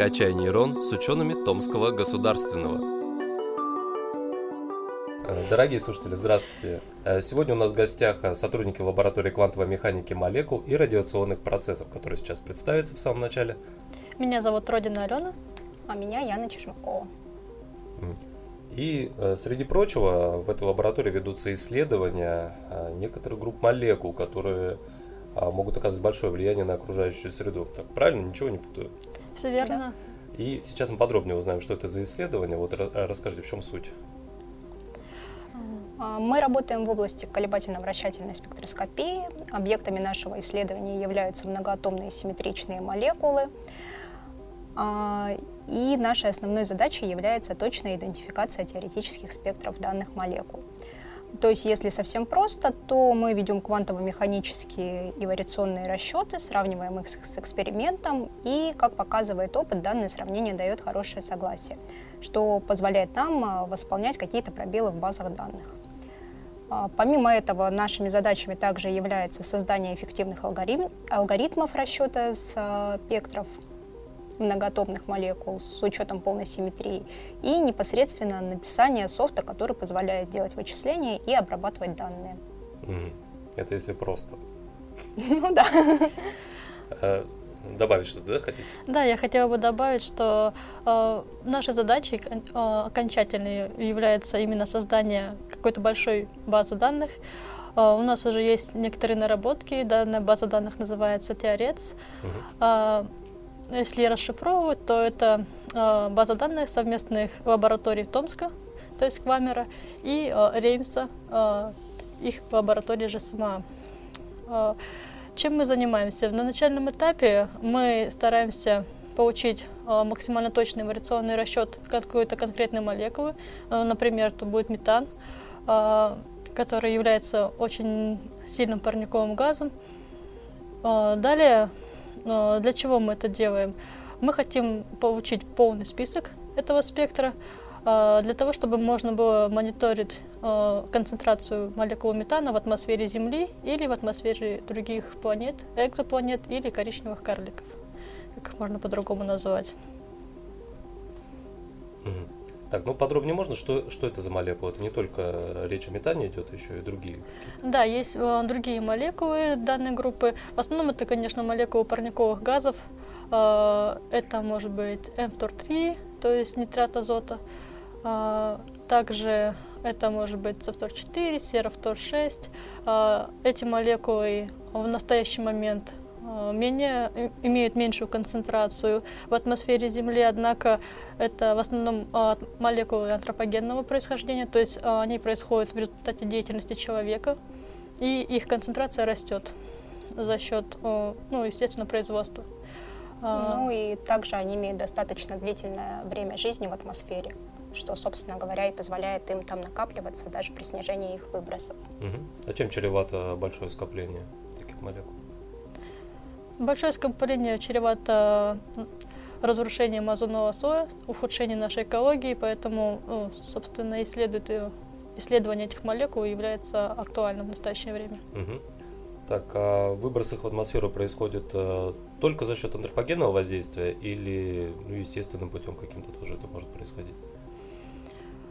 «Качай нейрон» с учеными Томского государственного. Э, дорогие слушатели, здравствуйте. Э, сегодня у нас в гостях э, сотрудники лаборатории квантовой механики молекул и радиационных процессов, которые сейчас представятся в самом начале. Меня зовут Родина Алена. А меня Яна Чешмакова. И среди прочего в этой лаборатории ведутся исследования некоторых групп молекул, которые могут оказывать большое влияние на окружающую среду. Так, правильно? Ничего не путаю? Все верно. Да. И сейчас мы подробнее узнаем, что это за исследование. Вот расскажите, в чем суть? А, мы работаем в области колебательно-вращательной спектроскопии. Объектами нашего исследования являются многоатомные симметричные молекулы. А, и нашей основной задачей является точная идентификация теоретических спектров данных молекул. То есть, если совсем просто, то мы ведем квантово-механические и вариационные расчеты, сравниваем их с экспериментом, и, как показывает опыт, данное сравнение дает хорошее согласие, что позволяет нам а, восполнять какие-то пробелы в базах данных. А, помимо этого, нашими задачами также является создание эффективных алгоритмов расчета спектров многоатомных молекул с учетом полной симметрии и непосредственно написание софта, который позволяет делать вычисления и обрабатывать данные. Это если просто. Ну да. Э, добавить что-то, да, хотите? Да, я хотела бы добавить, что э, нашей задачей э, окончательной является именно создание какой-то большой базы данных. Э, у нас уже есть некоторые наработки, данная база данных называется Теорец. Угу. Э, если расшифровывать, то это э, база данных совместных лабораторий Томска, то есть Квамера, и э, Реймса, э, их лаборатории. Э, чем мы занимаемся? На начальном этапе мы стараемся получить максимально точный вариационный расчет какой-то конкретной молекулы. Например, это будет метан, который является очень сильным парниковым газом. Далее для чего мы это делаем? Мы хотим получить полный список этого спектра, а, для того, чтобы можно было мониторить а, концентрацию молекул метана в атмосфере Земли или в атмосфере других планет, экзопланет или коричневых карликов, как можно по-другому назвать. Так, ну подробнее можно, что, что это за молекулы? Это не только речь о метане идет, еще и другие. Да, есть э, другие молекулы данной группы. В основном это, конечно, молекулы парниковых газов. Э, это может быть м то есть нитрат азота. Э, также это может быть СФТОР-4, серофтор-6. Э, эти молекулы в настоящий момент Э, менее, имеют меньшую концентрацию в атмосфере Земли, однако это в основном э, молекулы антропогенного происхождения, то есть э, они происходят в результате деятельности человека, и их концентрация растет за счет, ну, естественно, производства. Ну и также они имеют достаточно длительное время жизни в атмосфере, что, собственно говоря, и позволяет им там накапливаться даже при снижении их выбросов. Угу. А чем чревато большое скопление таких молекул? Большое скопление чревато разрушением озонового слоя, ухудшением нашей экологии, поэтому, ну, собственно, исследует, исследование этих молекул является актуальным в настоящее время. Угу. Так, а выброс их в атмосферу происходит э, только за счет антропогенного воздействия или ну, естественным путем каким-то тоже это может происходить?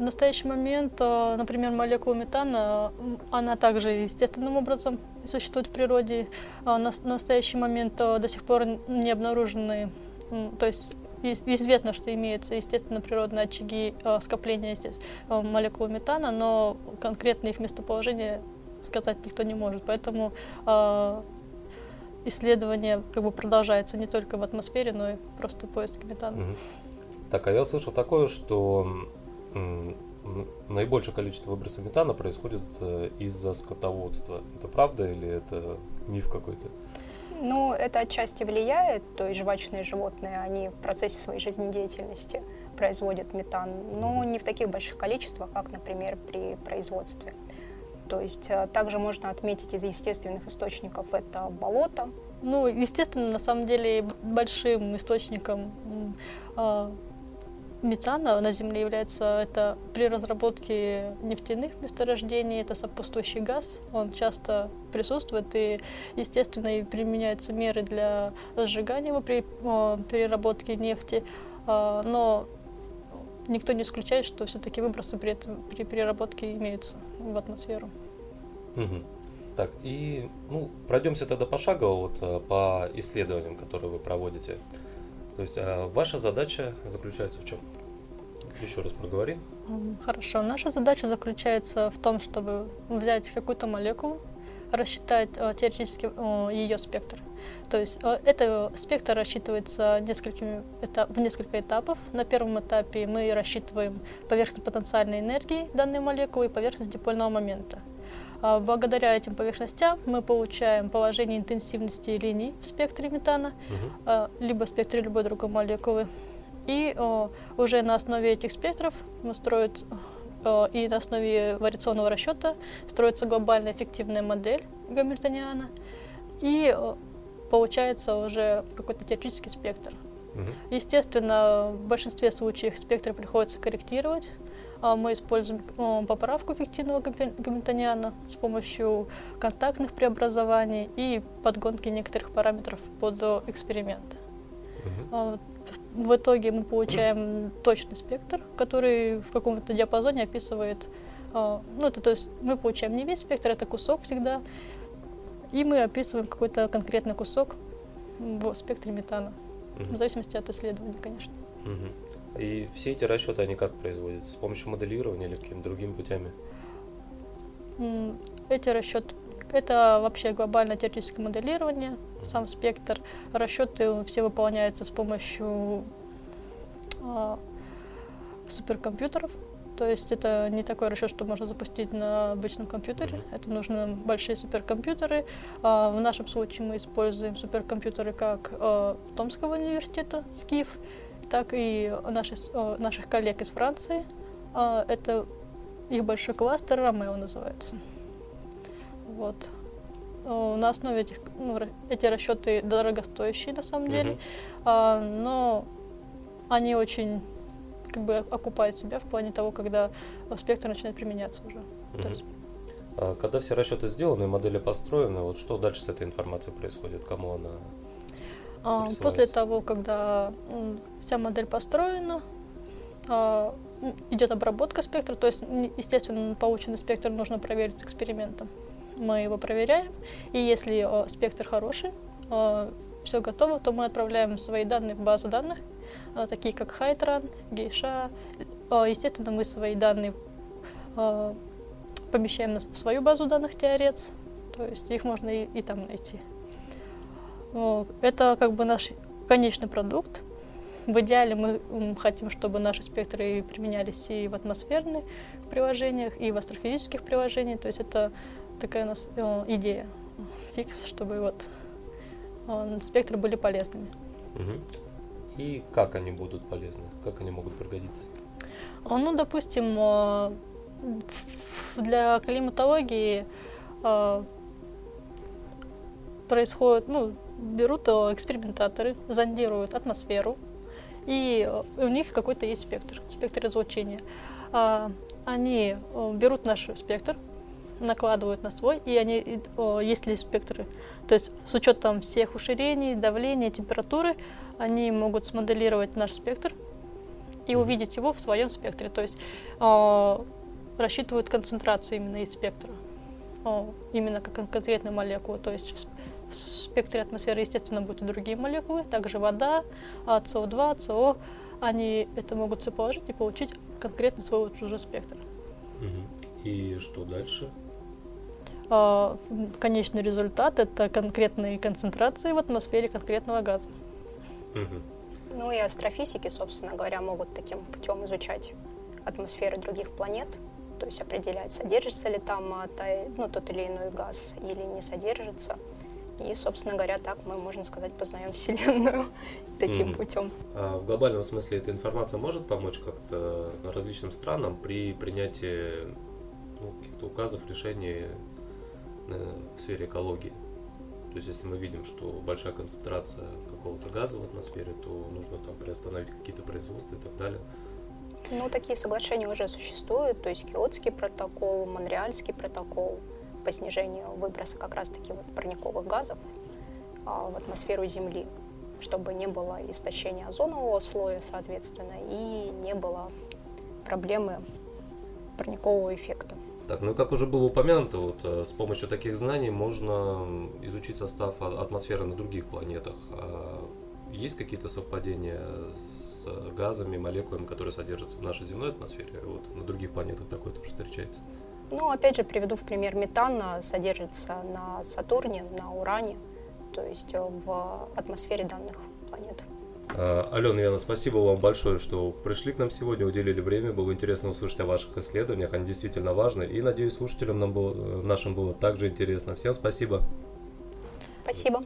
В настоящий момент, э, например, молекула метана, она также естественным образом существует в природе. А на настоящий момент э, до сих пор не обнаружены, то есть известно, что имеются естественно природные очаги э, скопления молекул метана, но конкретно их местоположение сказать никто не может. Поэтому исследование как бы продолжается не только в атмосфере, но и просто поиски метана. Так, а я слышал такое, что наибольшее количество выброса метана происходит э, из-за скотоводства. Это правда или это миф какой-то? Ну, это отчасти влияет, то есть жвачные животные, они в процессе своей жизнедеятельности производят метан, но не в таких больших количествах, как, например, при производстве. То есть э, также можно отметить из естественных источников это болото. Ну, естественно, на самом деле большим источником а, метана на Земле является это при разработке нефтяных месторождений, это сопутствующий газ, он часто присутствует и, естественно, и применяются меры для сжигания его при о, переработке нефти, а, но никто не исключает, что все-таки выбросы при, этом, при переработке имеются в атмосферу. Угу. Так, и ну, пройдемся тогда пошагово вот, э, по исследованиям, которые вы проводите. То есть а ваша задача заключается в чем? Еще раз проговори. Хорошо. Наша задача заключается в том, чтобы взять какую-то молекулу, рассчитать э, теоретически ее спектр. То есть э, это спектр рассчитывается несколькими этап, в несколько этапов. На первом этапе мы рассчитываем поверхность потенциальной энергии данной молекулы и поверхность дипольного момента. А благодаря этим поверхностям мы получаем положение интенсивности линий в спектре метана, Угу. либо в спектре любой другой молекулы. И уже на основе этих спектров мы строим и на основе вариационного расчета строится глобальная эффективная модель гамильтониана. И получается уже какой-то теоретический спектр. Угу. Естественно, в большинстве случаев спектр приходится корректировать. А мы используем поправку эффективного гамильтониана с помощью контактных преобразований и подгонки некоторых параметров под эксперимент. Угу. В итоге мы получаем точный спектр, который в каком-то диапазоне описывает, ну это то есть мы получаем не весь спектр, это кусок всегда, и мы описываем какой-то конкретный кусок в спектре метана, угу. в зависимости от исследования, конечно. Угу. И все эти расчеты, они как производятся? С помощью моделирования или какими-то другими путями? Эти расчеты, это вообще глобальное теоретическое моделирование, сам спектр. Расчеты все выполняются с помощью а, суперкомпьютеров. То есть это не такой расчет, что можно запустить на обычном компьютере. Mm-hmm. Это нужны большие суперкомпьютеры. А, в нашем случае мы используем суперкомпьютеры как а, Томского университета, СКИФ, так и наши, а, наших коллег из Франции. А, это их большой кластер, Ромео называется. Вот. На основе этих, ну, эти расчеты дорогостоящие на самом деле, а, но они очень как бы окупают себя в плане того, когда спектр начинает применяться уже. То Мгм. есть А Когда все расчеты сделаны, модели построены, вот что дальше с этой информацией происходит? Кому она? А? После того, когда вся модель построена, а, идет обработка спектра, то есть, естественно, полученный спектр нужно проверить с экспериментом. Мы его проверяем, и если а, спектр хороший, все готово, то мы отправляем свои данные в базы данных, такие как Хайтран, Гейша. Естественно, мы свои данные помещаем в свою базу данных Теорец, то есть их можно и, и там найти. О, Это как бы наш конечный продукт. В идеале мы хотим, чтобы наши спектры применялись и в атмосферных приложениях, и в астрофизических приложениях. То есть это такая у нас э, идея, фикс, чтобы вот спектры были полезными. Мгм. И как они будут полезны? Как они могут пригодиться? А, Ну, допустим, в- для климатологии э, происходит, ну, берут э, экспериментаторы, зондируют атмосферу, и э, у них какой-то есть спектр, спектр излучения. А, Они э, берут наш спектр, накладывают на свой, и они, и, о, есть ли спектры, то есть с учетом всех уширений, давления, температуры, они могут смоделировать наш спектр и увидеть его в своем спектре, то есть рассчитывают концентрацию именно из спектра, именно как кон- конкретной молекулы, то есть в, спектре атмосферы, естественно, будут и другие молекулы, также вода, а, СО2, СО, они это могут все положить и получить конкретно свой уже спектр. И что дальше? А, Конечный результат – это конкретные концентрации в атмосфере конкретного газа. Ну и астрофизики, собственно говоря, могут таким путем изучать атмосферы других планет, то есть определять, содержится ли там а, ну, тот или иной газ или не содержится. И, собственно говоря, так мы, можно сказать, познаем Вселенную таким Мгм. путем. А в глобальном смысле эта информация может помочь как-то различным странам при принятии ну, каких-то указов, решений э, в сфере экологии? То есть, если мы видим, что большая концентрация какого-то газа в атмосфере, то нужно там приостановить какие-то производства и так далее. Ну, такие соглашения уже существуют, то есть Киотский протокол, Монреальский протокол по снижению выброса как раз-таки вот парниковых газов а, в атмосферу Земли, чтобы не было истощения озонового слоя, соответственно, и не было проблемы парникового эффекта. Так, ну как уже было упомянуто, вот э, с помощью таких знаний можно изучить состав а- атмосферы на других планетах. А есть какие-то совпадения с газами, молекулами, которые содержатся в нашей земной атмосфере? Вот на других планетах такое тоже встречается. Ну, опять же, приведу в пример метан содержится на Сатурне, на Уране, то есть в атмосфере данных планет. А, Алена Яна, спасибо вам большое, что пришли к нам сегодня, уделили время. Было интересно услышать о ваших исследованиях, они действительно важны. И надеюсь, слушателям нам было, нашим было также интересно. Всем спасибо. Спасибо.